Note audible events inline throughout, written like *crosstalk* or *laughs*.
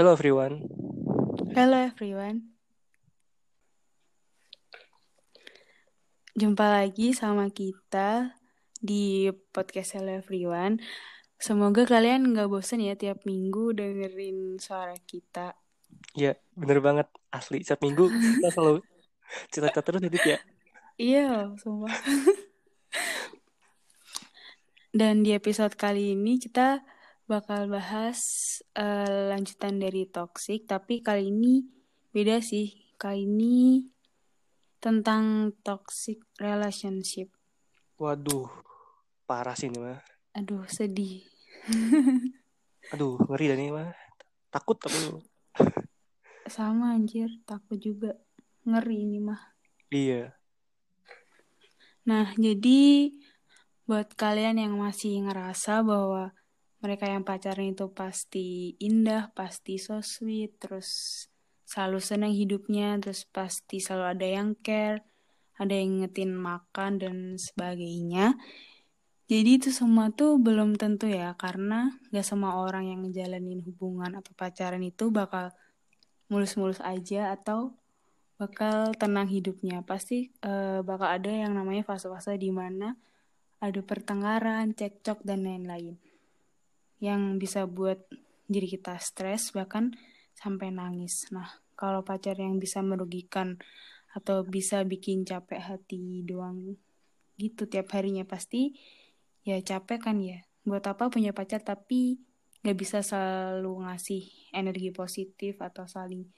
Hello everyone. Hello everyone. Jumpa lagi sama kita di podcast Hello Everyone. Semoga kalian nggak bosan ya tiap minggu dengerin suara kita. Ya, bener banget. Asli, setiap minggu kita selalu cerita terus edit ya. Iya, sumpah. Dan di episode kali ini kita bakal bahas uh, lanjutan dari toxic, tapi kali ini beda sih. Kali ini tentang toxic relationship. Waduh, parah sih ini mah. Aduh, sedih. *laughs* Aduh, ngeri dan ini mah. Takut tapi *laughs* Sama anjir, takut juga. Ngeri ini mah. Iya. Nah, jadi buat kalian yang masih ngerasa bahwa mereka yang pacaran itu pasti indah, pasti so sweet, terus selalu senang hidupnya, terus pasti selalu ada yang care, ada yang ngetin makan dan sebagainya. Jadi itu semua tuh belum tentu ya, karena gak semua orang yang ngejalanin hubungan atau pacaran itu bakal mulus-mulus aja atau bakal tenang hidupnya. Pasti uh, bakal ada yang namanya fase-fase di mana ada pertengkaran, cekcok dan lain-lain yang bisa buat diri kita stres bahkan sampai nangis. Nah, kalau pacar yang bisa merugikan atau bisa bikin capek hati doang gitu tiap harinya pasti ya capek kan ya. Buat apa punya pacar tapi gak bisa selalu ngasih energi positif atau saling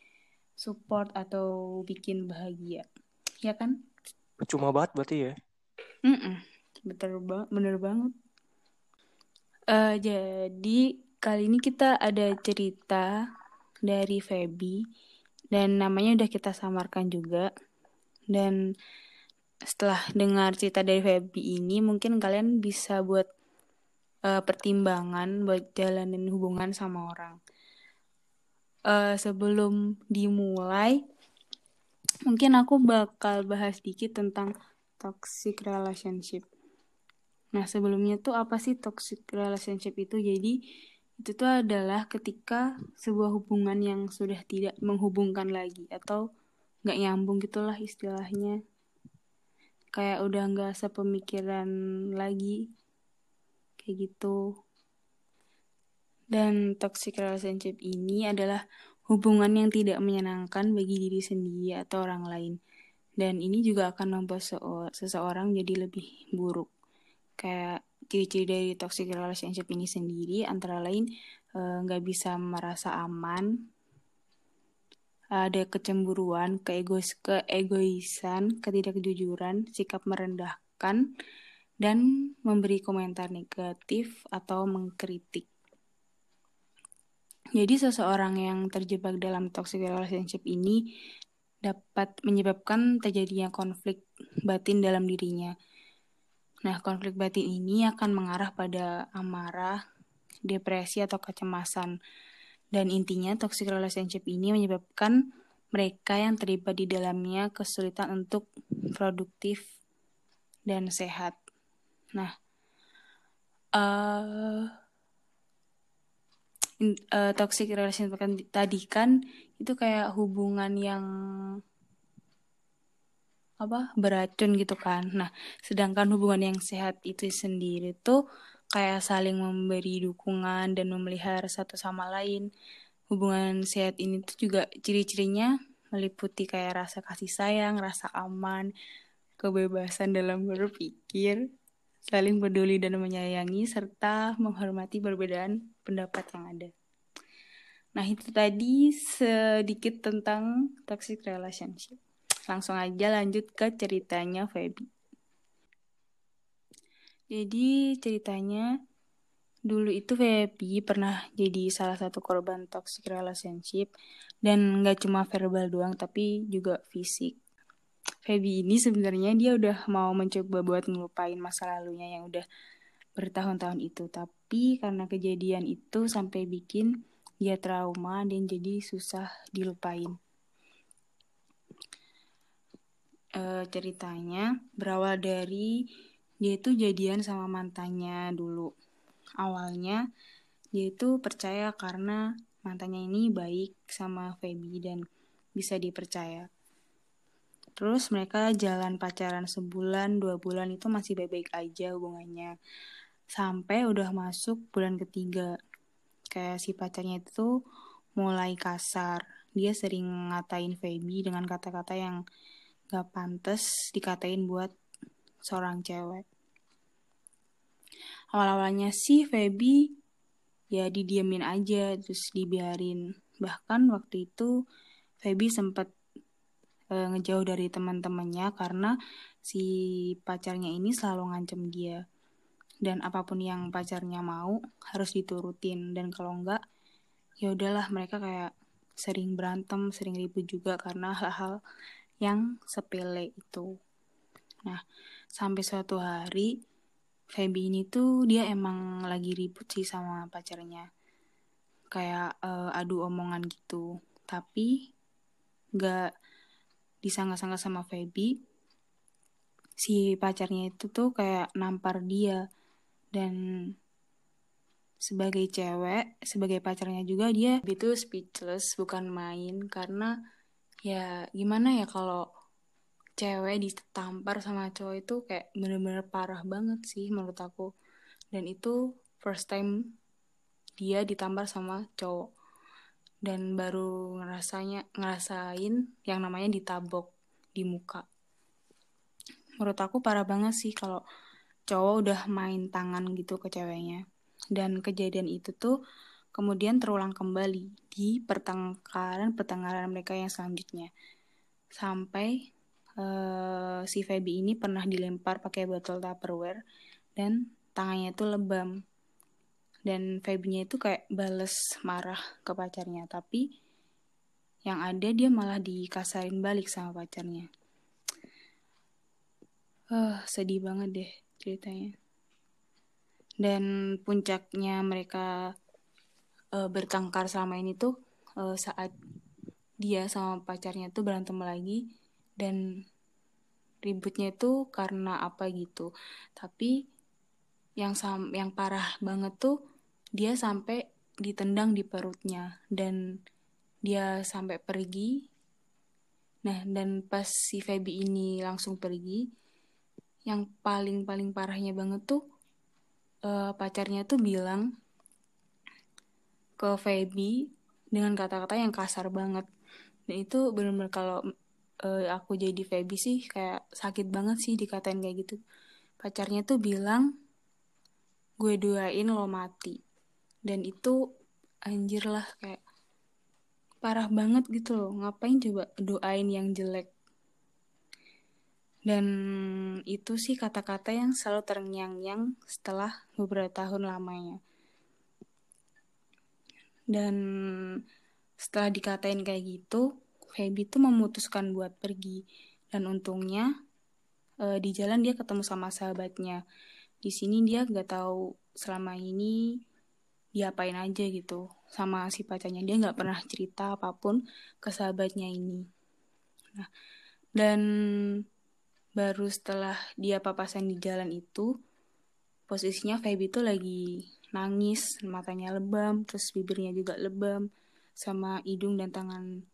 support atau bikin bahagia. Ya kan? Cuma banget berarti ya? Mm -mm. Bener, ba bener banget. Uh, jadi kali ini kita ada cerita dari Feby dan namanya udah kita samarkan juga. Dan setelah dengar cerita dari Feby ini mungkin kalian bisa buat uh, pertimbangan buat jalanin hubungan sama orang. Uh, sebelum dimulai, mungkin aku bakal bahas dikit tentang toxic relationship. Nah, sebelumnya tuh apa sih toxic relationship itu? Jadi, itu tuh adalah ketika sebuah hubungan yang sudah tidak menghubungkan lagi atau nggak nyambung gitulah istilahnya. Kayak udah nggak sepemikiran lagi. Kayak gitu. Dan toxic relationship ini adalah hubungan yang tidak menyenangkan bagi diri sendiri atau orang lain. Dan ini juga akan membuat seseorang jadi lebih buruk kayak ciri-ciri dari toxic relationship ini sendiri antara lain eh, nggak uh, bisa merasa aman ada kecemburuan, keegois, keegoisan, ketidakjujuran, sikap merendahkan, dan memberi komentar negatif atau mengkritik. Jadi seseorang yang terjebak dalam toxic relationship ini dapat menyebabkan terjadinya konflik batin dalam dirinya Nah, konflik batin ini akan mengarah pada amarah, depresi atau kecemasan. Dan intinya toxic relationship ini menyebabkan mereka yang terlibat di dalamnya kesulitan untuk produktif dan sehat. Nah, uh, uh, toxic relationship tadi kan itu kayak hubungan yang apa beracun gitu kan. Nah, sedangkan hubungan yang sehat itu sendiri tuh kayak saling memberi dukungan dan memelihara satu sama lain. Hubungan sehat ini tuh juga ciri-cirinya meliputi kayak rasa kasih sayang, rasa aman, kebebasan dalam berpikir, saling peduli dan menyayangi, serta menghormati perbedaan pendapat yang ada. Nah, itu tadi sedikit tentang toxic relationship. Langsung aja lanjut ke ceritanya Feby. Jadi ceritanya dulu itu Feby pernah jadi salah satu korban toxic relationship dan nggak cuma verbal doang tapi juga fisik. Feby ini sebenarnya dia udah mau mencoba buat ngelupain masa lalunya yang udah bertahun-tahun itu tapi karena kejadian itu sampai bikin dia trauma dan jadi susah dilupain uh, ceritanya berawal dari dia itu jadian sama mantannya dulu. Awalnya dia itu percaya karena mantannya ini baik sama Feby dan bisa dipercaya. Terus mereka jalan pacaran sebulan, dua bulan itu masih baik-baik aja hubungannya. Sampai udah masuk bulan ketiga. Kayak si pacarnya itu mulai kasar. Dia sering ngatain Feby dengan kata-kata yang gak pantas dikatain buat seorang cewek. Awal-awalnya sih Feby ya didiemin aja terus dibiarin. Bahkan waktu itu Feby sempat e, ngejauh dari teman-temannya karena si pacarnya ini selalu ngancem dia. Dan apa pun yang pacarnya mau harus diturutin dan kalau enggak ya udahlah mereka kayak sering berantem, sering ribut juga karena hal-hal yang sepele itu. Nah, sampai suatu hari Feby ini tuh dia emang lagi ribut sih sama pacarnya. Kayak uh, adu omongan gitu. Tapi gak disangka-sangka sama Feby. Si pacarnya itu tuh kayak nampar dia. Dan sebagai cewek, sebagai pacarnya juga dia itu speechless bukan main karena ya gimana ya kalau cewek ditampar sama cowok itu kayak bener-bener parah banget sih menurut aku. Dan itu first time dia ditampar sama cowok. Dan baru ngerasanya ngerasain yang namanya ditabok di muka. Menurut aku parah banget sih kalau cowok udah main tangan gitu ke ceweknya. Dan kejadian itu tuh kemudian terulang kembali di pertengkaran pertengkaran mereka yang selanjutnya sampai uh, si Feby ini pernah dilempar pakai botol Tupperware dan tangannya itu lebam. Dan Feby-nya itu kayak bales marah ke pacarnya, tapi yang ada dia malah dikasarin balik sama pacarnya. Uh, sedih banget deh ceritanya. Dan puncaknya mereka uh, bertengkar selama ini tuh uh, saat dia sama pacarnya tuh berantem lagi dan ributnya itu karena apa gitu. Tapi yang sam yang parah banget tuh dia sampai ditendang di perutnya dan dia sampai pergi. Nah dan pas si Feby ini langsung pergi yang paling paling parahnya banget tuh uh, pacarnya tuh bilang ke Feby dengan kata-kata yang kasar banget. Dan itu benar-benar kalau uh, aku jadi Feby sih kayak sakit banget sih dikatain kayak gitu. Pacarnya tuh bilang gue doain lo mati. Dan itu anjir lah kayak parah banget gitu loh. Ngapain coba doain yang jelek? Dan itu sih kata-kata yang selalu terngiang-ngiang setelah beberapa tahun lamanya dan setelah dikatain kayak gitu Feby tuh memutuskan buat pergi dan untungnya e, di jalan dia ketemu sama sahabatnya. Di sini dia nggak tahu selama ini dia apain aja gitu sama si pacarnya dia nggak pernah cerita apa pun ke sahabatnya ini. Nah, dan baru setelah dia papasan di jalan itu posisinya Feby tuh lagi nangis matanya lebam terus bibirnya juga lebam sama hidung dan tangan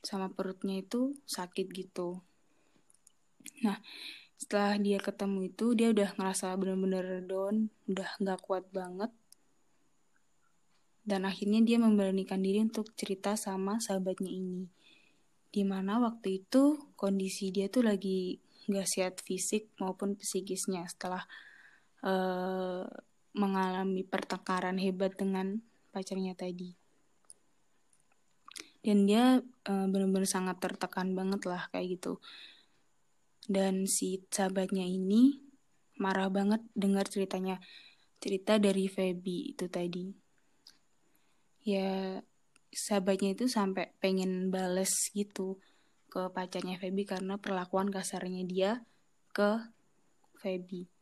sama perutnya itu sakit gitu. Nah, setelah dia ketemu itu dia udah ngerasa bener-bener down, udah nggak kuat banget. Dan akhirnya dia memberanikan diri untuk cerita sama sahabatnya ini. Di mana waktu itu kondisi dia tuh lagi nggak sehat fisik maupun psikisnya setelah uh, mengalami pertengkaran hebat dengan pacarnya tadi. Dan dia uh, benar-benar sangat tertekan banget lah kayak gitu. Dan si sahabatnya ini marah banget dengar ceritanya cerita dari Feby itu tadi. Ya sahabatnya itu sampai pengen bales gitu ke pacarnya Feby karena perlakuan kasarnya dia ke Feby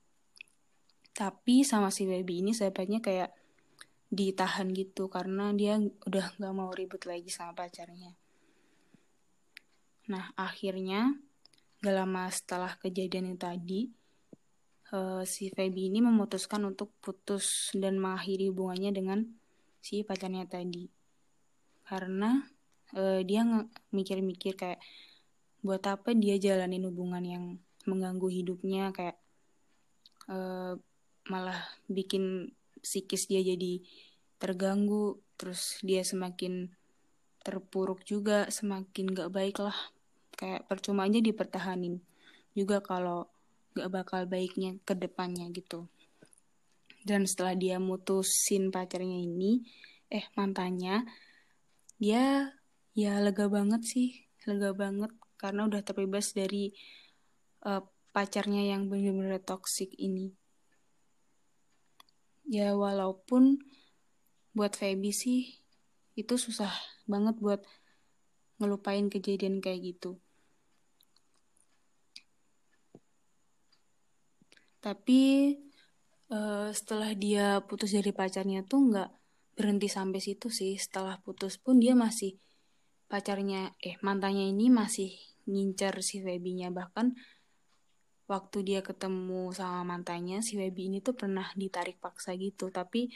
tapi sama si Feby ini sahabatnya kayak ditahan gitu karena dia udah gak mau ribut lagi sama pacarnya. Nah akhirnya gak lama setelah kejadian yang tadi uh, si Feby ini memutuskan untuk putus dan mengakhiri hubungannya dengan si pacarnya tadi. karena uh, dia mikir-mikir kayak buat apa dia jalanin hubungan yang mengganggu hidupnya kayak uh, malah bikin psikis dia jadi terganggu terus dia semakin terpuruk juga semakin gak baik lah. Kayak percuma aja dipertahanin juga kalau gak bakal baiknya ke depannya gitu. Dan setelah dia mutusin pacarnya ini eh mantannya dia ya lega banget sih lega banget karena udah terbebas dari uh, pacarnya yang benar-benar toksik ini ya walaupun buat Feby sih itu susah banget buat ngelupain kejadian kayak gitu. Tapi uh, setelah dia putus dari pacarnya tuh nggak berhenti sampai situ sih. Setelah putus pun dia masih pacarnya eh mantannya ini masih ngincar si Feby-nya. Bahkan waktu dia ketemu sama mantannya si Feby ini tuh pernah ditarik paksa gitu. Tapi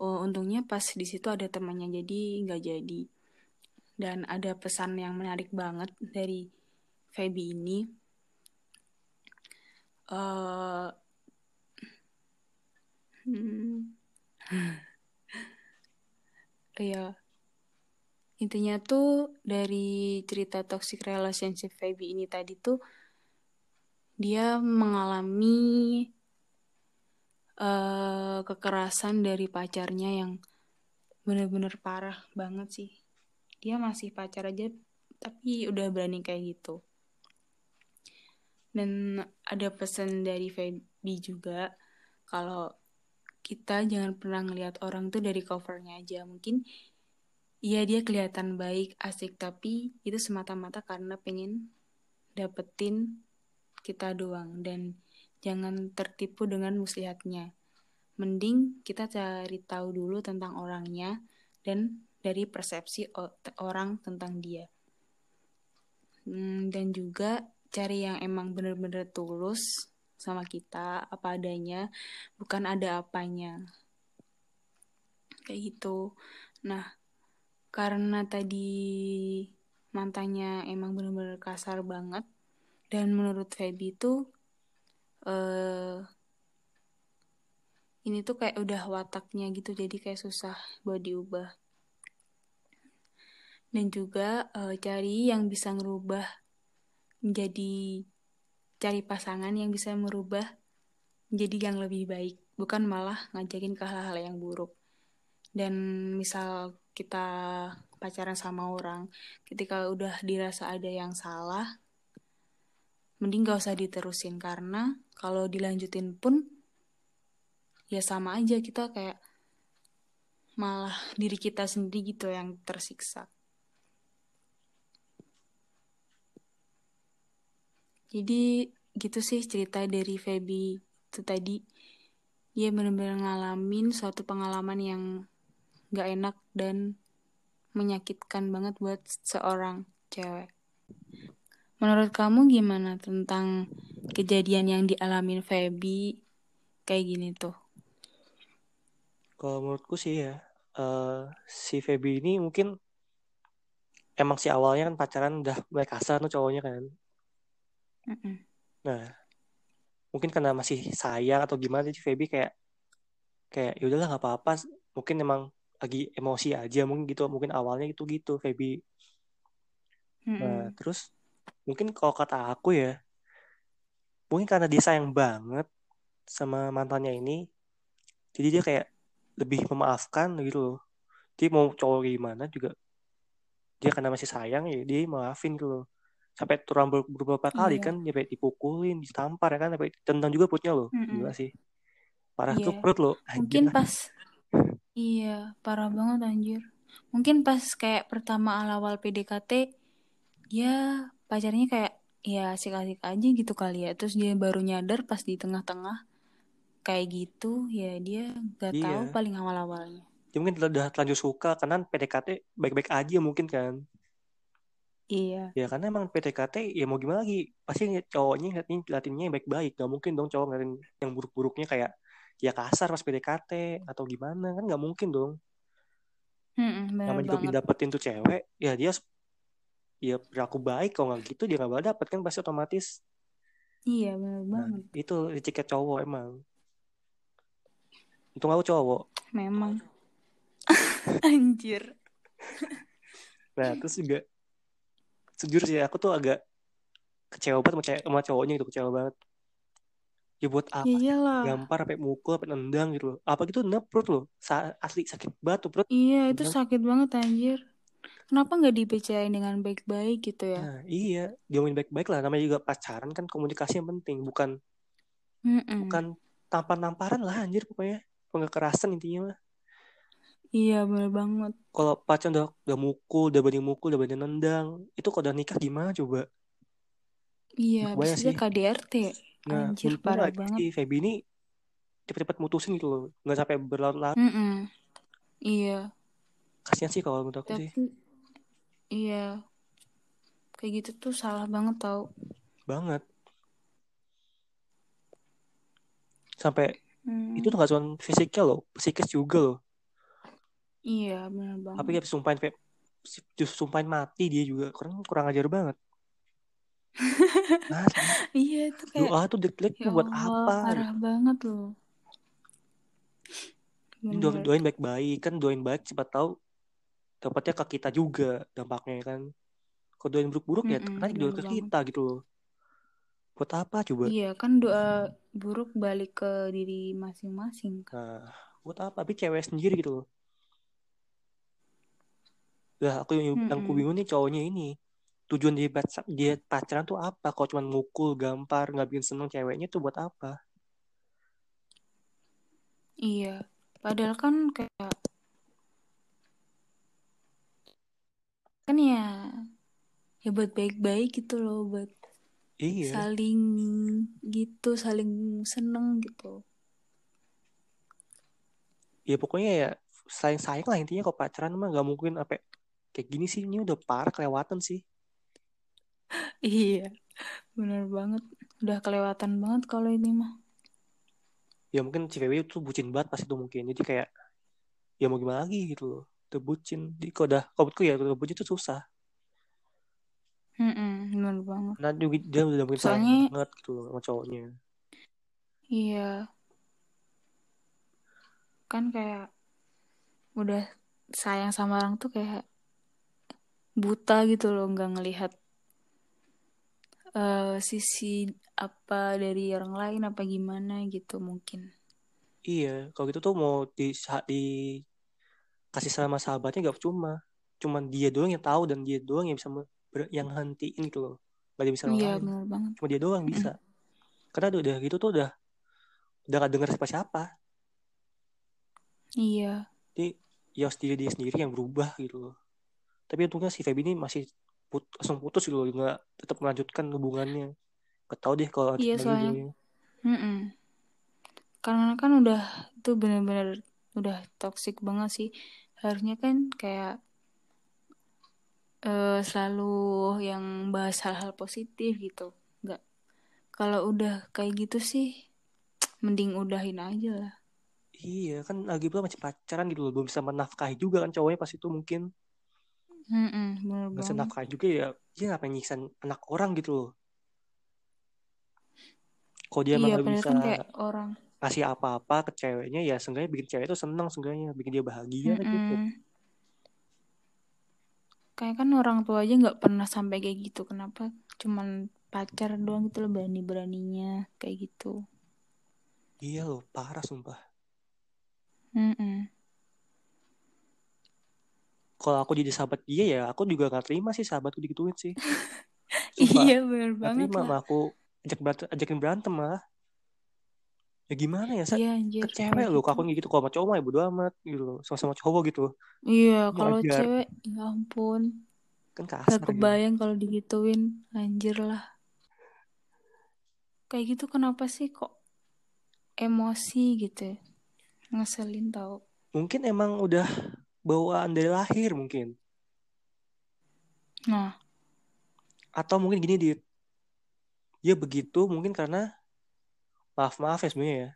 oh, untungnya pas di situ ada temannya jadi nggak jadi. Dan ada pesan yang menarik banget dari Feby ini. Uh, hmm, *laughs* ya intinya tuh dari cerita toxic relationship Feby ini tadi tuh dia mengalami uh, kekerasan dari pacarnya yang bener-bener parah banget sih. Dia masih pacar aja tapi udah berani kayak gitu. Dan ada pesan dari Feby juga kalau kita jangan pernah ngelihat orang tuh dari covernya aja. Mungkin Iya dia kelihatan baik, asik, tapi itu semata-mata karena pengen dapetin kita doang dan jangan tertipu dengan muslihatnya. Mending kita cari tahu dulu tentang orangnya dan dari persepsi orang tentang dia. Hmm, dan juga cari yang emang bener-bener tulus sama kita apa adanya, bukan ada apanya. Kayak gitu. Nah, karena tadi mantannya emang bener-bener kasar banget dan menurut Feby itu uh, ini tuh kayak udah wataknya gitu jadi kayak susah buat diubah. Dan juga uh, cari yang bisa ngerubah menjadi cari pasangan yang bisa merubah menjadi yang lebih baik bukan malah ngajakin ke hal-hal yang buruk. Dan misal kita pacaran sama orang ketika udah dirasa ada yang salah mending gak usah diterusin karena kalau dilanjutin pun ya sama aja kita kayak malah diri kita sendiri gitu yang tersiksa jadi gitu sih cerita dari Feby itu tadi dia benar-benar ngalamin suatu pengalaman yang gak enak dan menyakitkan banget buat seorang cewek. Menurut kamu gimana tentang kejadian yang dialamin Feby kayak gini tuh? Kalau menurutku sih ya, uh, si Feby ini mungkin emang si awalnya kan pacaran udah mulai kasar tuh cowoknya kan. Mm -mm. Nah, mungkin karena masih sayang atau gimana sih Feby kayak kayak ya udahlah nggak apa-apa. Mungkin emang lagi emosi aja mungkin gitu mungkin awalnya itu gitu Feby nah terus mungkin kalau kata aku ya mungkin karena dia sayang banget sama mantannya ini jadi dia kayak lebih memaafkan gitu loh dia mau cowok gimana juga dia karena masih sayang ya dia maafin gitu loh sampai turun beberapa kali iya. kan dia dipukulin ditampar ya kan sampai tendang juga perutnya loh mm -mm. gila sih parah yeah. tuh perut loh mungkin *laughs* pas Iya, parah banget anjir. Mungkin pas kayak pertama awal PDKT, ya pacarnya kayak ya asik-asik aja gitu kali ya. Terus dia baru nyadar pas di tengah-tengah kayak gitu, ya dia gak iya. tahu paling awal-awalnya. Ya mungkin udah terlanjur suka karena PDKT baik-baik aja mungkin kan. Iya. Ya karena emang PDKT ya mau gimana lagi pasti cowoknya ngeliatin latinnya yang baik-baik gak mungkin dong cowok ngeliatin yang buruk-buruknya kayak ya kasar pas PDKT atau gimana kan nggak mungkin dong bener namanya juga dapetin tuh cewek ya dia ya berlaku baik kalau nggak gitu dia nggak bakal dapet kan pasti otomatis Iya bener nah banget. itu tiket cowok emang itu aku cowok Memang. *laughs* Anjir. nah terus juga sejujur sih aku tuh agak kecewa banget sama, sama cowoknya gitu kecewa banget ya buat apa Ya iyalah. gampar sampai mukul sampai nendang gitu loh apa gitu nendang perut loh Sa- asli sakit banget tuh perut Iya itu Nendang. sakit banget anjir. Kenapa nggak dibicarain dengan baik-baik gitu ya? nah iya dia main baik-baik lah namanya juga pacaran kan komunikasi yang penting bukan Mm-mm. bukan tampar-tamparan lah anjir pokoknya pengekerasan intinya mah Iya bener banget. kalau pacaran udah udah mukul udah banding mukul udah banding nendang itu kalau udah nikah gimana coba Iya bisa sih. KDRT. nah Anjir parah banget. si Feby ini cepet-cepet mutusin gitu loh nggak sampai berlarut-larut. Iya. kasihan sih kalau menurut aku sih Tapi iya kayak gitu tuh salah banget tau. banget sampai Hmm. itu tuh gak cuma fisiknya loh psikis juga loh Iya bener banget. tapi habis sumpahin Fe- justru sumpahin mati dia juga kurang kurang ajar banget nah *laughs* Iya itu kayak doa tuh detik ya buat Allah, apa parah banget loh. Do- doain baik-baik kan doain baik cepat tahu dapatnya ke kita juga dampaknya kan. Kalau doain buruk-buruk ya Mm-mm, nanti doain bener ke kita gitu loh. Buat apa coba? Iya kan doa buruk balik ke diri masing-masing. kan. nah buat apa? Tapi cewek sendiri gitu loh. Lah aku yang, yang aku bingung nih cowoknya ini. Tujuan dia, dia pacaran tuh apa? Kalau cuma mukul gampar nggak bikin seneng ceweknya tuh buat apa? Iya. Padahal kan kayak kan ya ya buat baik-baik gitu loh buat iya saling gitu saling seneng gitu. ya pokoknya ya sayang sayang lah intinya kalau pacaran mah nggak mungkin apa kayak gini sih ini udah parah kelewatan sih *laughs* Iya. Bener banget. Udah kelewatan banget kalau ini mah. ya mungkin Febi tuh bucin banget pas itu mungkin jadi kayak ya mau gimana lagi gitu loh udah bucin udah kalau menurutku ya udah bucin tuh susah Mm-mm, bener banget. nah juga dia udah mungkin sayang Soalnya- banget gitu loh sama cowoknya Iya. Kan kayak udah sayang sama orang tuh kayak buta gitu loh, nggak ngelihat eh, sisi apa dari orang lain apa gimana gitu mungkin. iya kalau gitu tuh mau di, di kasih sama sahabatnya gak cuma cuman dia doang yang tahu dan dia doang yang bisa yang hentiin gitu loh. Gak ada yang bisa Iya bener banget. cuma dia doang bisa. Karena udah, udah gitu tuh udah udah gak denger siapa siapa Iya. jadi ya harus diri dia sendiri yang berubah gitu loh. Tapi untungnya si Feby ini masih put, langsung putus gitu loh nggak tetap melanjutkan hubungannya. Gak tau deh kalau Iya, soalnya-. Karena kan udah itu bener-bener udah toxic banget sih. Harusnya kan kayak eh, selalu yang bahas hal-hal positif gitu. Nggak. Kalau udah kayak gitu sih, mending udahin aja lah. iya kan lagi pula masih pacaran gitu loh belum bisa menafkahi juga kan cowoknya pas itu mungkin Mm-mm, bener bisa juga ya dia ngapain nyiksa anak orang gitu loh kalau dia Iya, padahal bisa kan kayak orang. Kasih apa-apa ke ceweknya ya seenggaknya bikin cewek itu seneng seenggaknya bikin dia bahagia kan gitu Mm-mm. Kayak kan orang tua aja nggak pernah sampai kayak gitu. Kenapa? Cuman pacar doang gitu loh berani-beraninya kayak gitu. iya loh parah sumpah Mm-mm. kalau aku jadi sahabat dia ya aku juga nggak terima sih sahabatku digituin sih *laughs* Sumpah, Iya nggak banget terima lah. mah aku ajak berantem, ajakin berantem malah ya gimana ya Sa? Iya ke cewek loh gitu. aku gitu kalau sama cowok mah ya bodo amat gitu loh sama-sama cowok gitu Iya Ini kalau cewek ya ampun. kan Gak kasar gitu kebayang kalau digituin. Anjir lah. Kayak gitu kenapa sih kok emosi gitu ya? Ngeselin tau. mungkin emang udah bawaan dari lahir mungkin Nah. atau mungkin gini dia begitu mungkin karena maaf maaf ya sebenarnya ya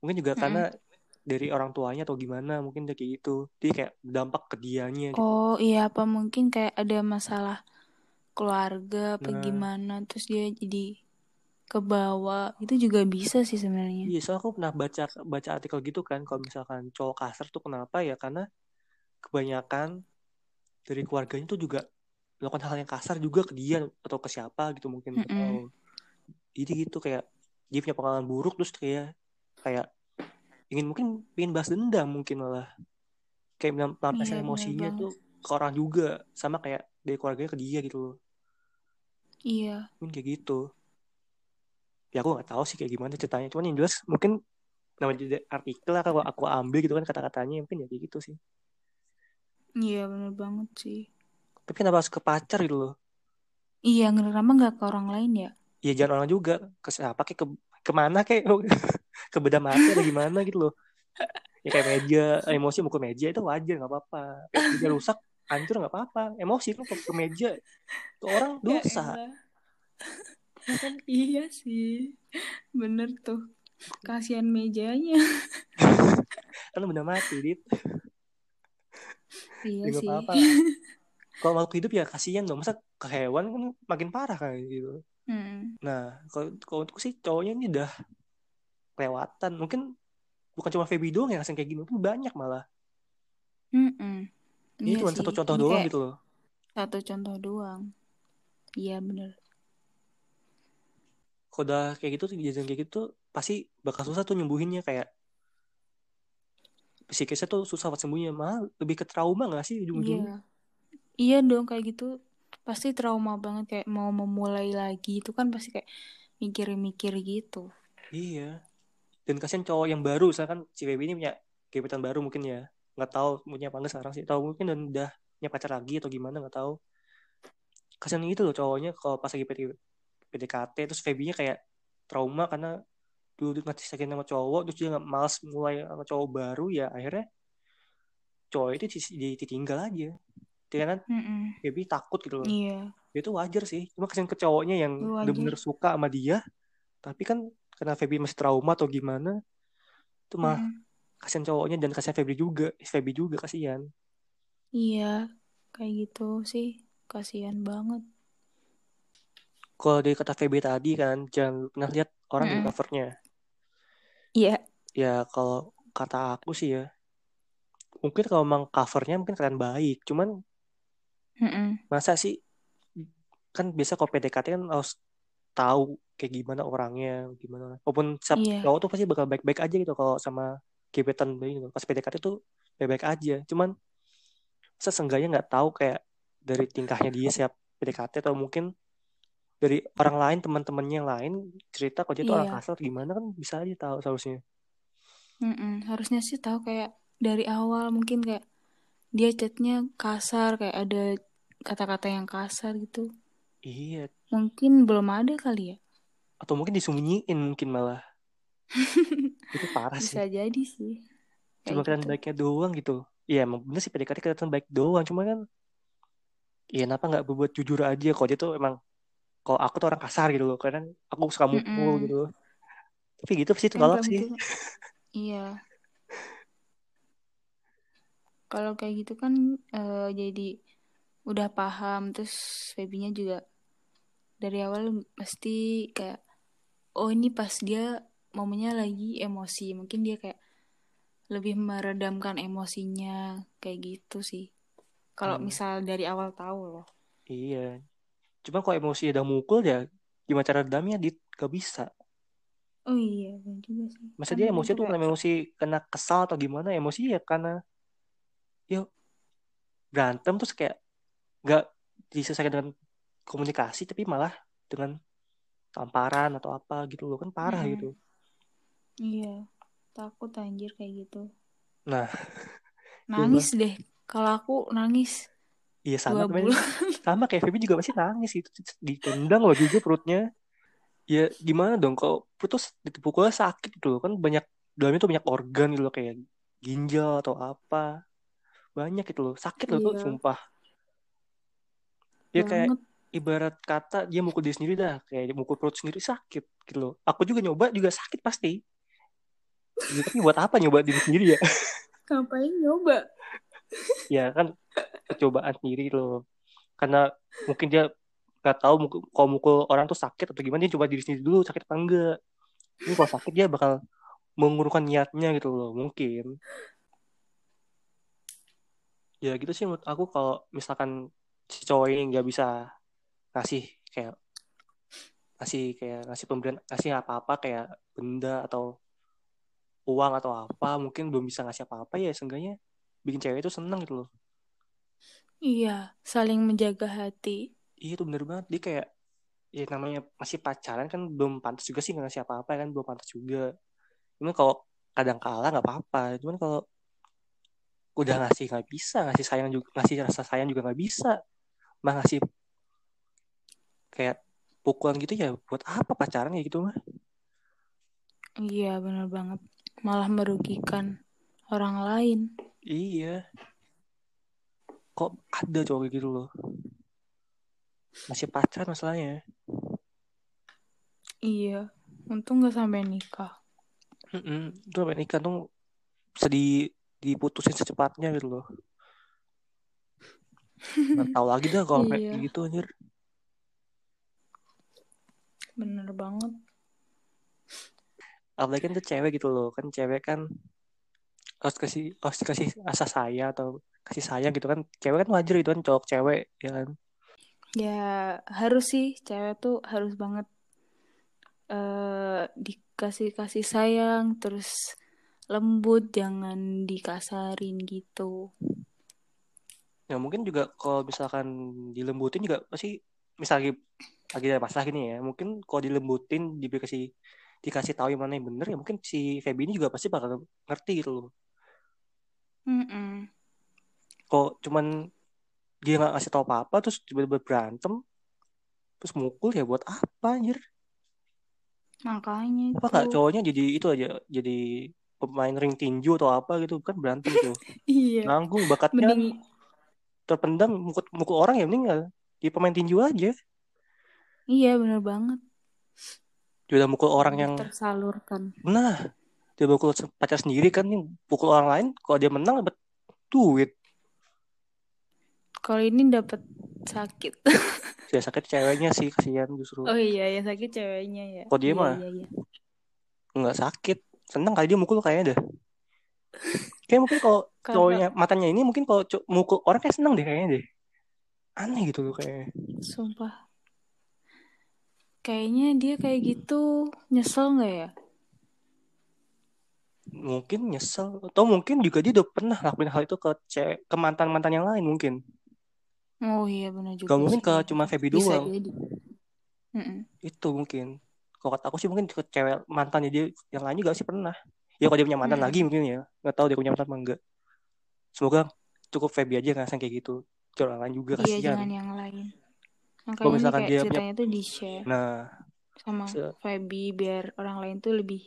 mungkin juga Mm-mm. karena dari orang tuanya atau gimana mungkin kayak gitu dia kayak dampak ke dianya gitu. oh iya apa mungkin kayak ada masalah keluarga apa Nah. gimana terus dia jadi ke bawah itu juga bisa sih sebenarnya Iya, soalnya aku pernah baca baca artikel gitu kan, kalau misalkan cowok kasar tuh kenapa ya? Karena kebanyakan dari keluarganya tuh juga melakukan hal yang kasar juga ke dia atau ke siapa gitu mungkin Mm-mm. nggak tahu. Jadi gitu kayak dia punya pengalaman buruk terus kayak kayak ingin mungkin ingin balas dendam mungkin malah kayak melam- melampiaskan Iya, bener emosinya banget. tuh ke orang juga sama kayak dari keluarganya ke dia gitu loh. iya Mungkin kayak gitu. Ya aku nggak tahu sih kayak gimana ceritanya. Cuman yang jelas mungkin namanya jadi artikel lah kalau aku ambil gitu kan kata-katanya mungkin ya kayak gitu sih. iya bener banget sih Tapi kenapa harus ke pacar gitu loh? iya kenapa nggak ke orang lain ya Ya jangan orang juga ke siapa kayak ke ke mana kayak *laughs* ke beda mati atau gimana gitu loh. Ya kayak meja emosi mukul meja itu wajar nggak apa-apa. Kayak meja rusak hancur nggak apa-apa. Emosi lu ke, ke meja ke orang Ya dosa. Ya kan iya sih bener tuh kasihan mejanya *laughs* Kan benda mati dit. iya Ya nggak sih apa-apa. *laughs* Kalau makhluk hidup ya kasihan dong. Masa ke hewan kan makin parah kan gitu. Mm. Nah, kalau kalau untuk sih cowoknya ini udah kelewatan. Mungkin bukan cuma Feby doang yang kayak gini, mungkin banyak malah. Mm-mm. Ini Iya cuma satu contoh Ini doang gitu loh. satu contoh doang iya bener Kalau udah kayak gitu, kejadian kayak gitu, pasti bakal susah tuh nyembuhinnya kayak psikisnya tuh susah buat sembuhnya. Malah lebih ke trauma gak sih ujung-ujungnya? iya iya dong kayak gitu pasti trauma banget kayak mau memulai lagi itu kan pasti kayak mikir-mikir gitu Iya. Dan kasihan cowok yang baru, misalkan si Feby ini punya gebetan baru mungkin ya. Nggak tahu punya apa enggak sekarang sih. Tahu mungkin dan udah punya pacar lagi atau gimana nggak tahu. Kasihan gitu loh cowoknya kalau pas lagi PD PDKT terus Feby-nya kayak trauma karena dulu nanti sakit sama cowok terus dia nggak malas mulai sama cowok baru ya akhirnya cowok itu di- di- ditinggal aja. Dia kan Mm-mm. Feby takut gitu loh. iya Dia tuh wajar sih. Cuma kasihan ke cowoknya yang bener-bener suka sama dia. Tapi kan karena Feby masih trauma atau gimana. Itu mah Mm-mm. kasihan cowoknya dan kasihan Feby juga. Feby juga kasihan. iya kayak gitu sih kasihan banget Kalau dari kata Feby tadi kan jangan pernah lihat orang dari Mm-mm. covernya. iya Ya kalau kata aku sih ya. Mungkin kalau memang covernya mungkin kalian baik. Cuman Mm-mm. masa sih kan biasa kalau PDKT kan harus tahu kayak gimana orangnya gimana walaupun siap Iya. cowok tuh pasti bakal baik-baik aja gitu kalau sama gebetan bayi gitu pas PDKT tuh baik-baik aja cuman masa seenggaknya nggak tahu kayak dari tingkahnya dia siap PDKT atau mungkin dari orang lain teman-temannya yang lain cerita kalau dia tuh orang Iya. kasar gimana kan bisa aja tahu seharusnya Mm-mm. harusnya sih tahu kayak dari awal mungkin kayak dia chatnya kasar kayak ada kata-kata yang kasar gitu. Iya. Mungkin belum ada kali ya. Atau mungkin disembunyiin mungkin malah. *laughs* Itu parah sih. bisa jadi sih. Cuma kayak kelihatan gitu. baiknya doang gitu. Iya emang bener sih PDKT kelihatan baik doang. Cuma kan iya kenapa nggak berbuat jujur aja? Kalau dia tuh emang kalau aku tuh orang kasar gitu loh. Kadang aku suka mukul Mm-mm. gitu. Loh tapi gitu kan tolak kalau sih. gitu. Iya. *laughs* Kalau kayak gitu kan eh, jadi udah paham terus Febinya juga dari awal pasti kayak oh ini pas dia momennya lagi emosi. Mungkin dia kayak lebih meredamkan emosinya kayak gitu sih. Kalau Hmm. misal dari awal tahu loh. Iya. Cuma kalau emosi udah mukul ya gimana cara redamnya dit? Gak bisa. Oh iya juga sih. Masa dia emosi tuh karena emosi kena kesal atau gimana? Emosi ya karena yuk berantem terus kayak gak diselesaikan dengan komunikasi tapi malah dengan tamparan atau apa gitu loh. Kan parah Mm-mm. gitu. Iya takut anjir kayak gitu. Nah *laughs* nangis deh kalau aku nangis. Iya sama bulan. *laughs* Sama kayak Feby juga pasti nangis itu ditendang loh juga perutnya. Ya gimana dong kalau putus dipukulnya sakit gitu loh. Kan banyak dalamnya tuh banyak organ gitu loh kayak ginjal atau apa. Banyak gitu loh. Sakit loh tuh Iya. sumpah ya kayak ibarat kata dia mukul diri sendiri dah kayak dia mukul perut sendiri sakit gitu loh. Aku juga nyoba juga sakit pasti. Ya, tapi buat apa nyoba diri sendiri ya? *laughs* Ngapain nyoba? Ya kan percobaan sendiri loh. Karena mungkin dia nggak tahu mukul, kalau mukul orang tuh sakit atau gimana dia coba diri sendiri dulu sakit apa enggak. Ini kalau sakit dia bakal mengurungkan niatnya gitu loh mungkin. Ya gitu sih menurut aku kalau misalkan si cowok ini nggak bisa ngasih kayak ngasih kayak ngasih pemberian ngasih apa-apa kayak benda atau uang atau apa mungkin belum bisa ngasih apa-apa ya seenggaknya bikin cewek itu seneng gitu loh. Iya saling menjaga hati. Iya itu bener banget. Dia kayak ya namanya masih pacaran kan belum pantas juga sih ngasih apa-apa kan belum pantas juga. Cuman kalau kadang kala nggak apa-apa. Cuman kalau udah ngasih nggak bisa ngasih sayang juga ngasih rasa sayang juga nggak bisa mah ngasih kayak pukulan gitu ya buat apa pacaran ya gitu mah? Iya benar banget. Malah merugikan orang lain. Iya. Kok ada cowok gitu loh? Masih pacaran masalahnya. Iya. Untung nggak sampai nikah. Mm -mm. itu sampai nikah tuh sedih diputusin secepatnya gitu loh nggak tahu lagi dah kalau kayak Iya. gitu anjir. Bener banget. Apalagi kan tuh cewek gitu loh. Kan cewek kan harus kasih harus dikasih rasa sayang atau kasih sayang gitu kan cewek kan wajar gitu kan cowok cewek ya kan? Ya harus sih. Cewek tuh harus banget eh dikasih kasih sayang terus lembut jangan dikasarin gitu ya mungkin juga kalau misalkan dilembutin juga pasti misalnya lagi ada masalah gini ya mungkin kalau dilembutin dikasih dikasih tahu yang mana yang bener ya mungkin si Feby ini juga pasti bakal ngerti gitu loh. Mm-mm. kok cuman dia nggak ngasih tahu apa-apa terus tiba-tiba berantem terus mukul ya buat apa anjir? Makanya apa nggak cowoknya jadi itu aja jadi pemain ring tinju atau apa gitu kan berantem tuh. *laughs* Iya. Nanggung bakatnya. Mending terpendam mukul, mukul orang ya mending di pemain tinju aja. Iya bener banget. Dia udah mukul orang yang tersalurkan. Nah dia mukul pacar sendiri kan nih pukul orang lain. Kalau dia menang dapat duit. Kalau ini dapat sakit. *laughs* Ya sakit ceweknya sih kasihan justru. Oh iya yang sakit ceweknya ya. Kok dia iya, mah? iya, iya. nggak sakit. Seneng kali dia mukul kayaknya dah kayak mungkin kalau cowoknya matanya ini mungkin kalau co- mukul orang kayak seneng deh kayaknya deh. Aneh gitu loh kayaknya. Sumpah. Kayaknya dia kayak gitu nyesel nggak ya? Mungkin nyesel. Atau mungkin juga dia udah pernah lakuin hal itu ke ce- ke mantan mantan yang lain mungkin. Oh iya benar juga gak mungkin ke cuma Feby bisa doang. jadi. Itu mungkin. Kalau kata aku sih mungkin ke cewek mantannya dia yang lain juga sih pernah ya kalau dia punya mantan Hmm. lagi mungkin ya. Nggak tahu dia punya mantan apa enggak. Semoga cukup Feby aja ngerasain kayak gitu. Orang lain juga iya kasihan. jangan yang lain. Kalau makanya nih misalkan dia punya- ceritanya tuh di share nah sama se- Feby biar orang lain tuh lebih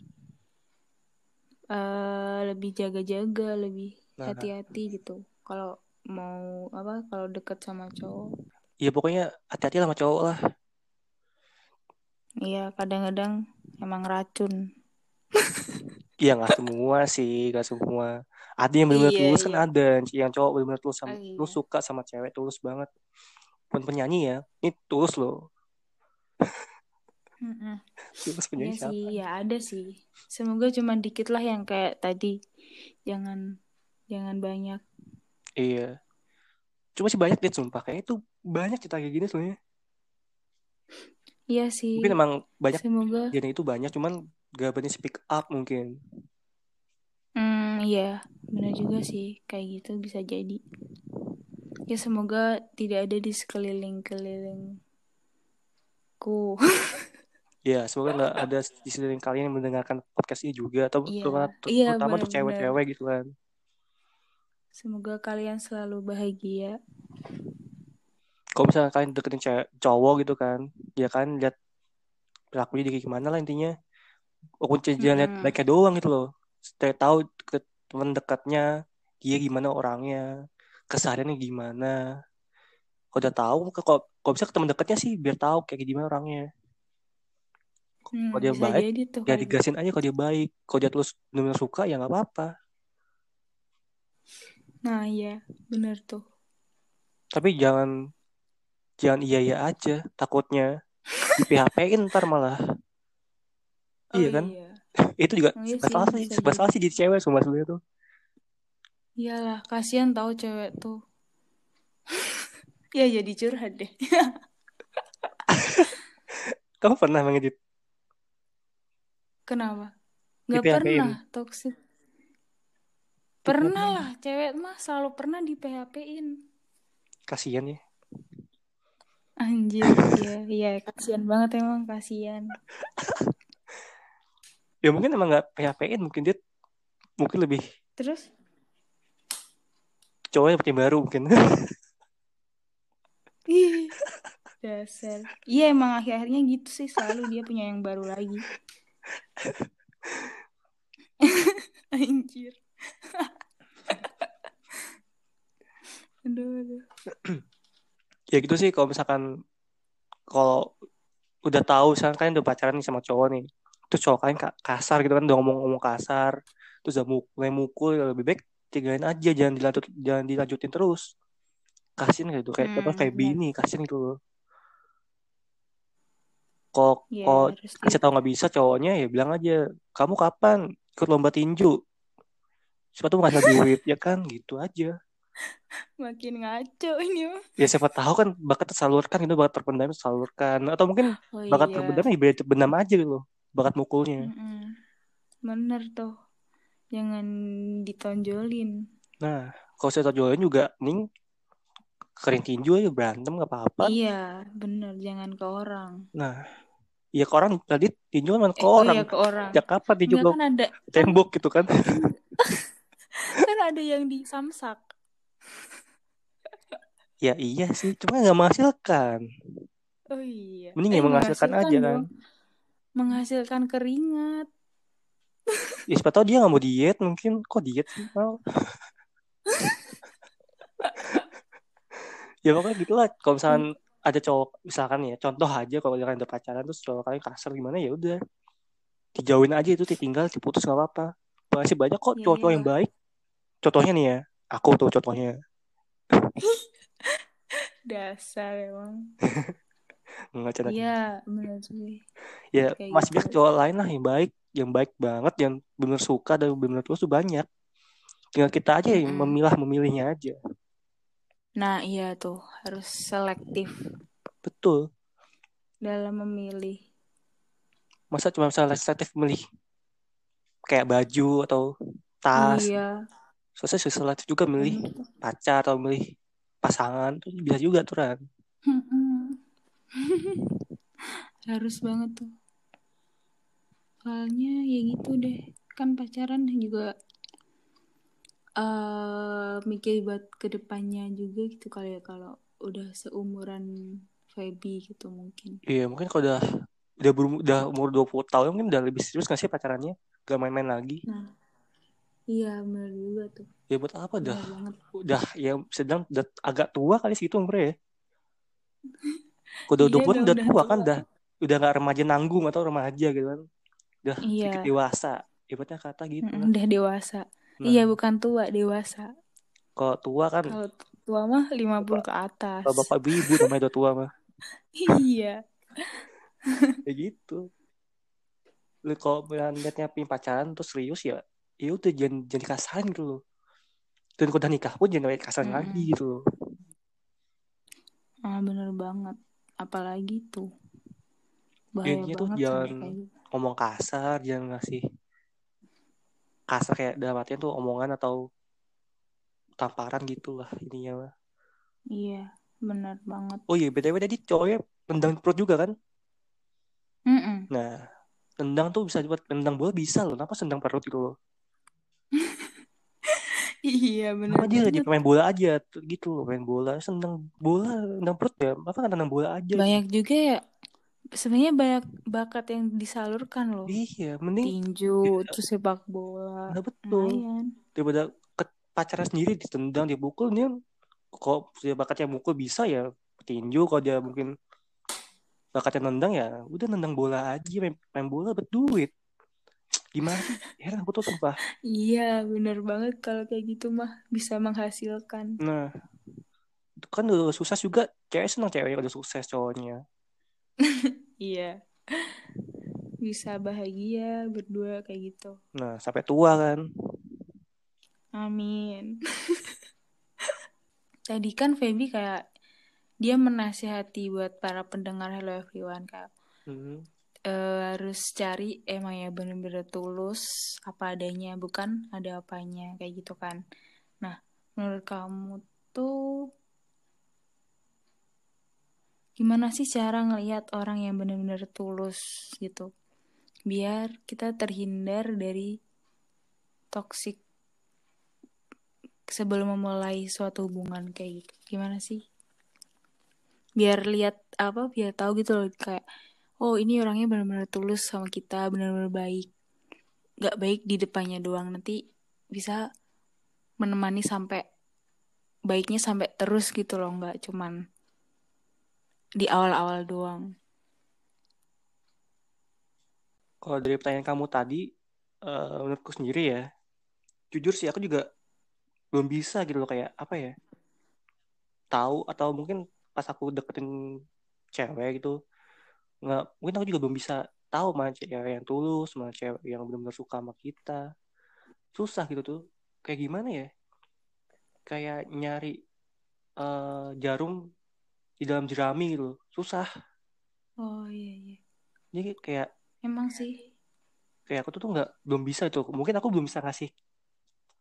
eh lebih jaga-jaga lebih Nah. hati-hati gitu. Kalau mau apa kalau deket sama cowok. Ya pokoknya hati-hati sama cowok lah. Iya kadang-kadang emang racun *laughs* Iya nggak semua sih, nggak semua. Ada yang benar-benar Iya, tulus kan iya. ada, yang cowok benar-benar tulus sama, Oh, iya. lu suka sama cewek tulus banget. Pun penyanyi ya, ini tulus loh. Mm-mm. Tulus Iya penyanyi siapa? sih ya ada sih semoga cuma dikit lah yang kayak tadi jangan jangan banyak Iya. Cuma sih banyak deh sumpah, kayak itu banyak cerita kayak gini sebenarnya. iya sih Mungkin emang banyak semoga jenis itu banyak, cuman gak berani speak up mungkin. Hmm, iya, benar juga sih. Kayak gitu bisa jadi. Ya semoga tidak ada di sekeliling-kelilingku. *laughs* Ya, semoga nggak ada di sekeliling kalian yang mendengarkan podcast ini juga, atau Iya, terutama, iya, terutama untuk cewek-cewek gitu kan. Semoga kalian selalu bahagia. Kalau misalnya kalian deketin cewek, cowok gitu kan, ya kan lihat perilakunya dia kayak gimana lah intinya. Jangan lihat Mm-mm. baiknya doang gitu loh. Saya tahu ke teman dekatnya dia gimana orangnya, kesehariannya gimana. Kalau udah tahu, kalau kalau bisa ke teman dekatnya sih biar tahu kayak gimana orangnya. hmm, kalau dia baik ya digasin aja kalau dia baik kalau dia terus benar suka ya nggak apa-apa nah iya benar tuh tapi jangan jangan iya iya aja takutnya di PHP ntar malah oh, iya kan? iya. *laughs* itu juga oh, iya sih sebesar sih di cewek semua sebenarnya tuh. Iyalah kasihan tahu cewek tuh. *laughs* Ya jadi curhat deh. *laughs* Kamu pernah mengedit kenapa? Nggak pernah toxic. Pernah lah cewek mah selalu pernah di PHP-in kasihan ya. Anjir iya iya kasihan banget emang kasihan ya mungkin emang nggak PHP-in mungkin dia mungkin lebih terus cowoknya punya baru mungkin Ih, dasar. Iya emang akhir-akhirnya gitu sih selalu dia punya yang baru lagi. *laughs* Anjir. aduh, aduh. ya gitu sih kalau misalkan kalau udah tahu misalkan kalian udah pacaran nih sama cowok nih terus cowok kalian kasar gitu kan udah ngomong-ngomong kasar terus udah mulai mukul ya lebih baik tinggalin aja jangan dilanjut jangan dilanjutin terus. Kasihin gitu kayak hmm, apa kayak bini kasihin gitu loh. Kok yeah, kok kasih tahu nggak bisa cowoknya ya bilang aja kamu kapan ikut lomba tinju? Siapa tuh ngasih *laughs* duit ya kan? Gitu aja. Makin ngaco ini ya siapa tahu kan bakat tersalurkan itu bakat terpendam tersalurkan. Atau mungkin oh, bakat iya. terpendam ya terpendam aja gitu loh bakat mukulnya mm -mm. bener tuh jangan ditonjolin nah kalau saya tonjolin juga nih kering tinju aja berantem gak apa-apa iya bener jangan ke orang nah Iya ke orang tadi tinju kan ke eh, orang. Oh iya ke orang. Ya kapan tinju kan ada tembok gitu kan. *laughs* kan ada yang di samsak. ya iya sih, cuma nggak menghasilkan. Oh iya. Mending eh, menghasilkan, menghasilkan aja kan. Menghasilkan keringat. ya siapa tahu dia nggak mau diet mungkin. Kok diet sih? Mau. ya pokoknya gitulah. Kalau misalkan hmm. ada cowok misalkan ya contoh aja kalau kalian udah pacaran terus cowok kalian kasar gimana? Ya udah. Dijauhin aja itu ditinggal diputus nggak apa-apa. Masih banyak kok iya, cowok-cowok yang baik. Contohnya nih ya aku tuh contohnya. *laughs* Dasar emang. *laughs* Nggak cerita iya benar sih ya Kayak masih gitu. banyak cowok lain lah yang baik yang baik banget yang benar suka dan benar terus tuh banyak tinggal kita aja yang memilah memilihnya aja Nah, iya tuh, harus selektif. Betul. Dalam memilih. Masa cuma bisa selektif memilih kayak baju atau tas. Iya. Selesai selektif juga memilih hmm. pacar atau memilih pasangan tuh bisa juga tuh kan. *laughs* harus banget tuh. Soalnya ya gitu deh. Kan pacaran juga uh, mikir buat ke depannya juga gitu kali ya kalau udah seumuran Feby gitu mungkin. Iya mungkin kalau udah udah berum, udah umur 20 tahun mungkin udah lebih serius gak sih pacarannya? Gak main-main lagi. Nah, iya benar juga tuh. Ya buat apa dah? Udah ya sedang udah agak tua kali segitu umurnya ya. *laughs* Kalau udah iya, 20 udah, udah tua kan udah udah gak remaja nanggung atau remaja gitu kan. Udah iya. sedikit dewasa. Ibaratnya kata gitu. Mm, udah dewasa. Nah. Iya bukan tua, dewasa. Kalau tua kan Kalau tua mah 50 bapak, ke atas. Kalau bapak ibu namanya udah tua mah. iya. Kayak *laughs* gitu. Lu kalau niatnya punya pacaran terus serius ya, ya udah jangan jadi kasaran gitu loh. Dan kalau udah nikah pun jangan kasaran hmm. lagi gitu loh. Ah bener banget. Apalagi tuh. Bahaya ya, tuh jangan gitu. ngomong kasar, jangan ngasih kasar kayak dalam artian tuh omongan atau tamparan gitu lah ininya mah. Iya, benar banget. Oh iya, btw tadi cowoknya tendang perut juga kan? Mm -mm. Nah, tendang tuh bisa buat tendang bola bisa loh. Kenapa tendang perut gitu loh? *laughs* iya benar. Apa dia jadi pemain bola aja gitu loh, main bola, tendang bola, tendang perut ya? Apa kan tendang bola aja? Banyak juga ya sebenarnya banyak bakat yang disalurkan loh. Iya, mending tinju, iya. terus sepak bola. Nah, betul. Lumayan. Daripada ke pacarnya sendiri ditendang, dipukul, nih kok dia bakatnya mukul bisa ya tinju kalau dia mungkin bakatnya nendang ya udah nendang bola aja main, main bola berduit gimana sih heran aku tuh sumpah iya bener banget kalau kayak gitu mah bisa menghasilkan nah itu kan udah sukses juga cewek senang ceweknya udah sukses cowoknya *laughs* iya. Bisa bahagia berdua kayak gitu. Nah sampai tua kan? Amin. *laughs* Tadi kan Feby kayak dia menasihati buat para pendengar Hello Everyone kak. Hmm. e, harus cari emang ya bener-bener tulus apa adanya bukan ada apanya kayak gitu kan. Nah menurut kamu tuh gimana sih cara ngelihat orang yang bener-bener tulus gitu? Biar kita terhindar dari toxic sebelum memulai suatu hubungan kayak gitu. Gimana sih? Biar lihat apa biar tahu gitu loh kayak oh ini orangnya benar-benar tulus sama kita benar-benar baik. Nggak baik di depannya doang nanti bisa menemani sampai baiknya sampai terus gitu loh nggak cuman di awal-awal doang. Kalau dari pertanyaan kamu tadi uh, menurutku sendiri ya jujur sih aku juga belum bisa gitu loh kayak apa ya tahu atau mungkin pas aku deketin cewek gitu nggak mungkin aku juga belum bisa tahu mana cewek yang tulus mana cewek yang benar-benar suka sama kita. Susah gitu tuh. Kayak gimana ya? Kayak nyari uh, jarum di dalam jerami gitu susah. Oh iya iya. Jadi kayak emang sih. Kayak aku tuh nggak belum bisa tuh. Mungkin aku belum bisa ngasih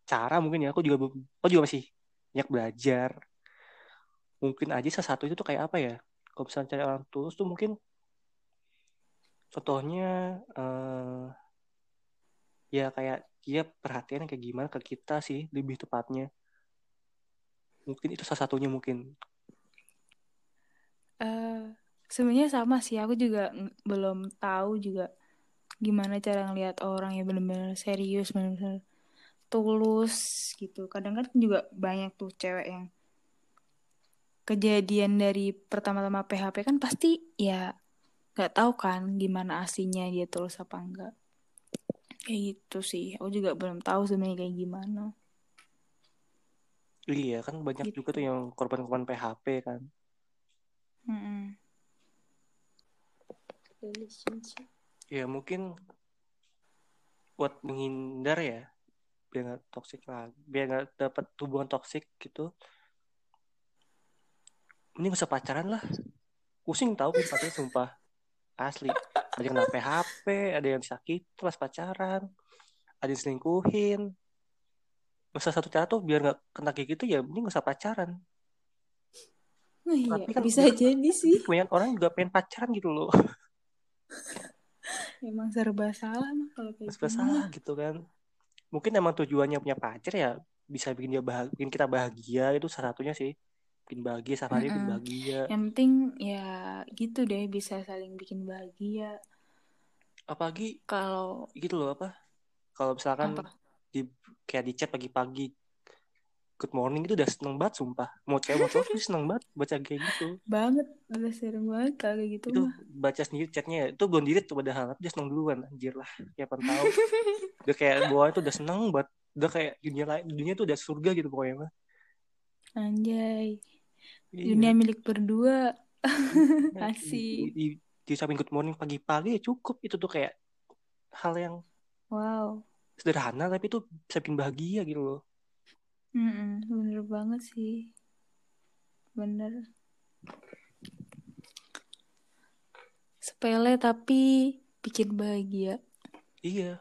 cara mungkin ya. Aku juga belum aku juga masih banyak belajar. Mungkin aja salah satu itu tuh kayak apa ya? Kalau misalnya cari orang tulus tuh mungkin contohnya uh, ya kayak dia perhatian kayak gimana ke kita sih lebih tepatnya. Mungkin itu salah satunya mungkin uh, sebenarnya sama sih aku juga belum tahu juga gimana cara ngelihat orang yang benar-benar serius benar-benar tulus gitu. Kadang kan juga banyak tuh cewek yang kejadian dari pertama-tama PHP kan pasti ya nggak tahu kan gimana aslinya dia tulus apa enggak. Kayak gitu sih aku juga belum tahu sebenarnya kayak gimana. Iya kan banyak gitu. juga tuh yang korban-korban PHP kan -mm. ya mungkin buat menghindar ya biar nggak toksik lah biar nggak dapat hubungan toksik gitu. Ini gak usah pacaran lah. Pusing tahu pacaran sumpah. Asli. Ada yang kena PHP ada yang sakit pas pacaran. Ada yang selingkuhin. Masa satu cara tuh biar nggak kena kayak gitu ya ini gak usah pacaran oh, iya, tapi kan bisa jadi sih. banyak orang juga pengen pacaran gitu loh. *laughs* Emang serba salah mah kalau kayak serba salah gitu kan. Mungkin emang tujuannya punya pacar ya bisa bikin dia bahagia bikin kita bahagia itu salah satunya sih. Bikin bahagia sama mm bikin bahagia. Yang penting ya gitu deh bisa saling bikin bahagia. Apalagi kalau gitu loh apa? Kalau misalkan apa? di kayak di chat pagi-pagi good morning itu udah seneng banget sumpah mau cewek mau cowok tuh seneng banget baca kayak gitu banget udah sering banget kayak gitu itu mah. baca sendiri chatnya itu belum diri tuh padahal dia seneng duluan anjir lah ya tahu *laughs* udah kayak bawah itu udah seneng banget udah kayak dunia lain dunia tuh udah surga gitu pokoknya mah anjay Iya. Dunia milik berdua. *laughs* Asik. Di, di, di good morning pagi-pagi ya cukup itu tuh kayak hal yang wow sederhana tapi itu bisa bikin bahagia gitu loh. Mm -mm, bener banget sih. Bener. Sepele tapi bikin bahagia. Iya.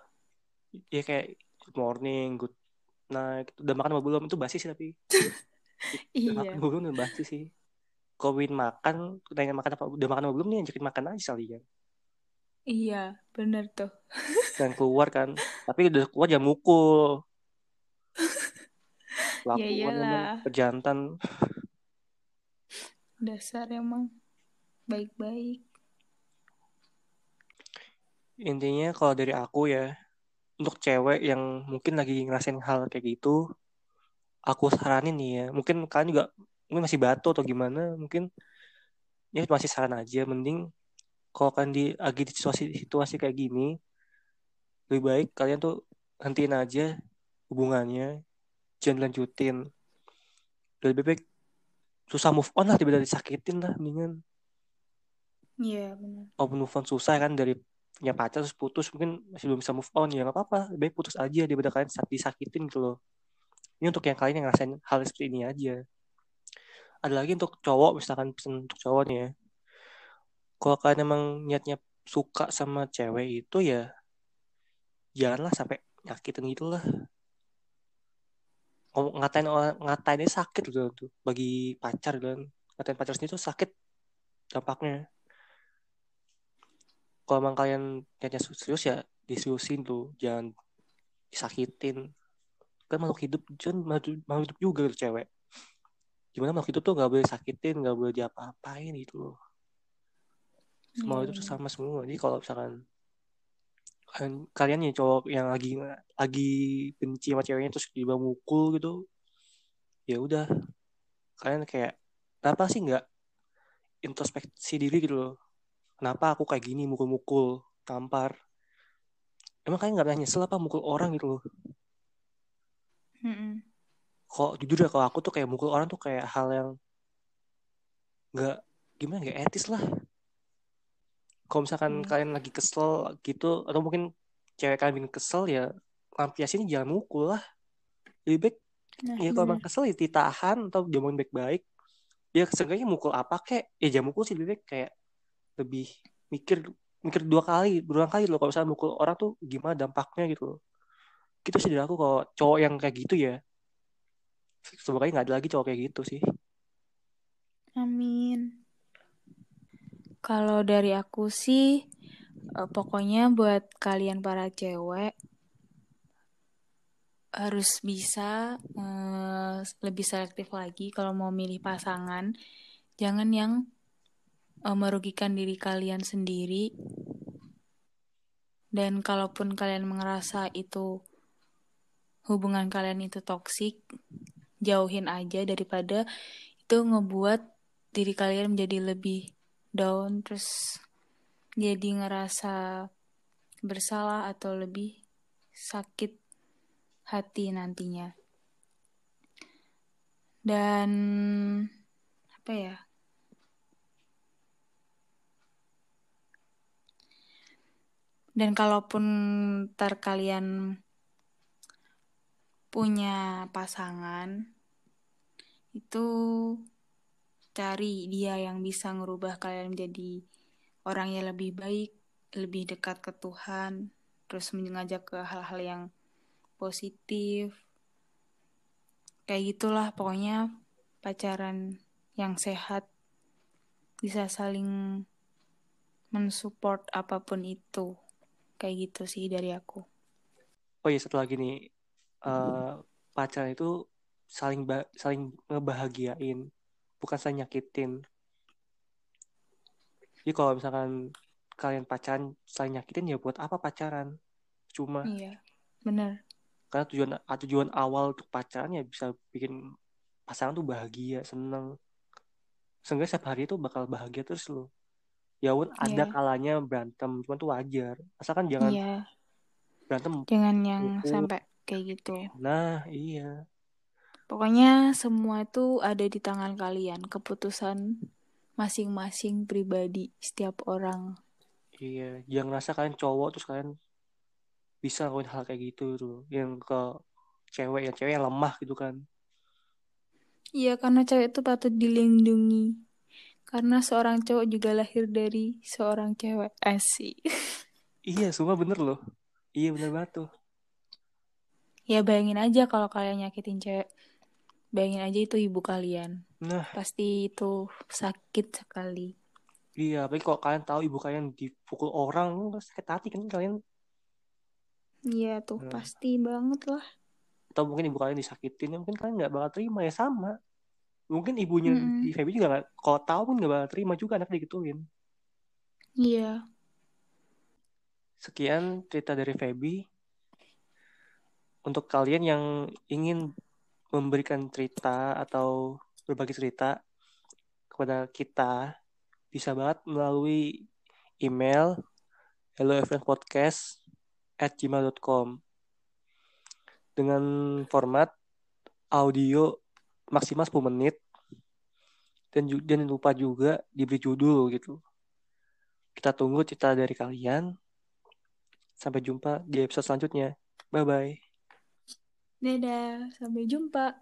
Ya kayak good morning, good night. Udah makan apa belum itu basi sih tapi. *laughs* iya gue udah bahas sih Kowin makan tanya makan apa udah makan apa belum nih ajakin makan aja ya iya bener tuh dan keluar kan tapi udah keluar jam mukul ya iyalah. pejantan *laughs* dasar emang. Baik-baik. Intinya kalau dari aku ya untuk cewek yang mungkin lagi ngerasain hal kayak gitu aku saranin nih ya. Mungkin kalian juga mungkin masih batu atau gimana mungkin ya masih saran aja. Mending kalau kan di lagi di situasi situasi kayak gini lebih baik kalian tuh hentiin aja hubungannya jangan lanjutin. Lebih baik susah move on lah daripada disakitin lah mendingan. Iya benar. Oh move on susah kan dari punya pacar terus putus mungkin masih belum bisa move on ya nggak apa-apa. Lebih baik putus aja daripada kalian disakitin gitu loh. Ini untuk yang kalian yang ngerasain hal seperti ini aja. Ada lagi untuk cowok misalkan pesan untuk cowok nih ya. Kalau kalian emang niatnya suka sama cewek itu ya janganlah sampai nyakitin gitu lah ngatain orang ngatainnya sakit gitu tuh bagi pacar dan ngatain pacar sendiri tuh sakit dampaknya. Kalau emang kalian niatnya serius ya diseriusin tuh. Jangan disakitin. Kan makhluk hidup kan makhluk hidup juga gitu cewek. Gimana makhluk hidup tuh nggak boleh sakitin nggak boleh diapa-apain gitu loh. Semua itu tuh iya. sama semua. Jadi kalau misalkan kalian, kalian nih cowok yang lagi lagi benci sama ceweknya terus tiba mukul gitu ya udah. Kalian kayak kenapa sih nggak introspeksi diri gitu loh? Kenapa aku kayak gini mukul-mukul tampar? Emang kalian nggak pernah nyesel apa mukul orang gitu loh? Mm kok jujur ya kalau aku tuh kayak mukul orang tuh kayak hal yang nggak gimana nggak etis lah kalau misalkan hmm. kalian lagi kesel gitu atau mungkin cewek kalian bikin kesel ya lampiasin jangan mukul lah. Lebih baik nah, ya kalau emang kesel ya ditahan atau jangan baik-baik. Ya seenggaknya mukul apa kek? Ya jangan mukul sih lebih baik kayak lebih mikir mikir dua kali berulang kali loh. Kalau misalnya mukul orang tuh gimana dampaknya gitu loh. Gitu sih dari aku kalau cowok yang kayak gitu ya. Semoga nggak ada lagi cowok kayak gitu sih. Amin kalau dari aku sih, uh, pokoknya buat kalian para cewek harus bisa uh, lebih selektif lagi kalau mau milih pasangan. Jangan yang uh, merugikan diri kalian sendiri. Dan kalaupun kalian merasa itu hubungan kalian itu toksik, jauhin aja daripada itu ngebuat diri kalian menjadi lebih down terus jadi ngerasa bersalah atau lebih sakit hati nantinya. Dan apa ya? Dan kalaupun ntar kalian punya pasangan itu cari dia yang bisa ngerubah kalian menjadi orang yang lebih baik, lebih dekat ke Tuhan, terus mengajak ke hal-hal yang positif. Kayak gitulah pokoknya pacaran yang sehat bisa saling mensupport apa pun itu. Kayak gitu sih dari aku. Oh iya satu lagi nih uh, pacaran itu saling saling ngebahagiain bukan saya nyakitin. Jadi kalau misalkan kalian pacaran saling nyakitin ya buat apa pacaran? Cuma iya benar. karena tujuan tujuan awal untuk pacaran ya bisa bikin pasangan tuh bahagia seneng. Seenggaknya setiap hari itu bakal bahagia terus loh. Ya pun yeah. ada kalanya berantem cuma tuh wajar. Asalkan jangan yeah. berantem jangan yang sampai kayak gitu. Nah iya Pokoknya semua itu ada di tangan kalian, keputusan masing-masing pribadi setiap orang. Iya, yang ngerasa kalian cowok terus kalian bisa ngelakuin hal kayak gitu tuh, yang ke cewek yang cewek yang lemah gitu kan. Iya, karena cewek itu patut dilindungi. Karena seorang cowok juga lahir dari seorang cewek. Asik. *laughs* iya, semua bener loh. Iya bener banget tuh. Ya bayangin aja kalau kalian nyakitin cewek Bayangin aja itu ibu kalian. Nah. Pasti itu sakit sekali. Iya, tapi kok kalian tahu ibu kalian dipukul orang, sakit hati kan kalian. Iya tuh, nah. pasti banget lah. Atau mungkin ibu kalian disakitin, ya mungkin kalian nggak bakal terima ya sama. Mungkin ibunya mm di Feby juga nggak, kalau tahu pun nggak bakal terima juga anak digituin. Iya. Sekian cerita dari Feby. Untuk kalian yang ingin memberikan cerita atau berbagi cerita kepada kita bisa banget melalui email gmail.com dengan format audio maksimal 10 menit dan jangan lupa juga diberi judul gitu. Kita tunggu cerita dari kalian. Sampai jumpa di episode selanjutnya. Bye bye. Dadah, sampai jumpa.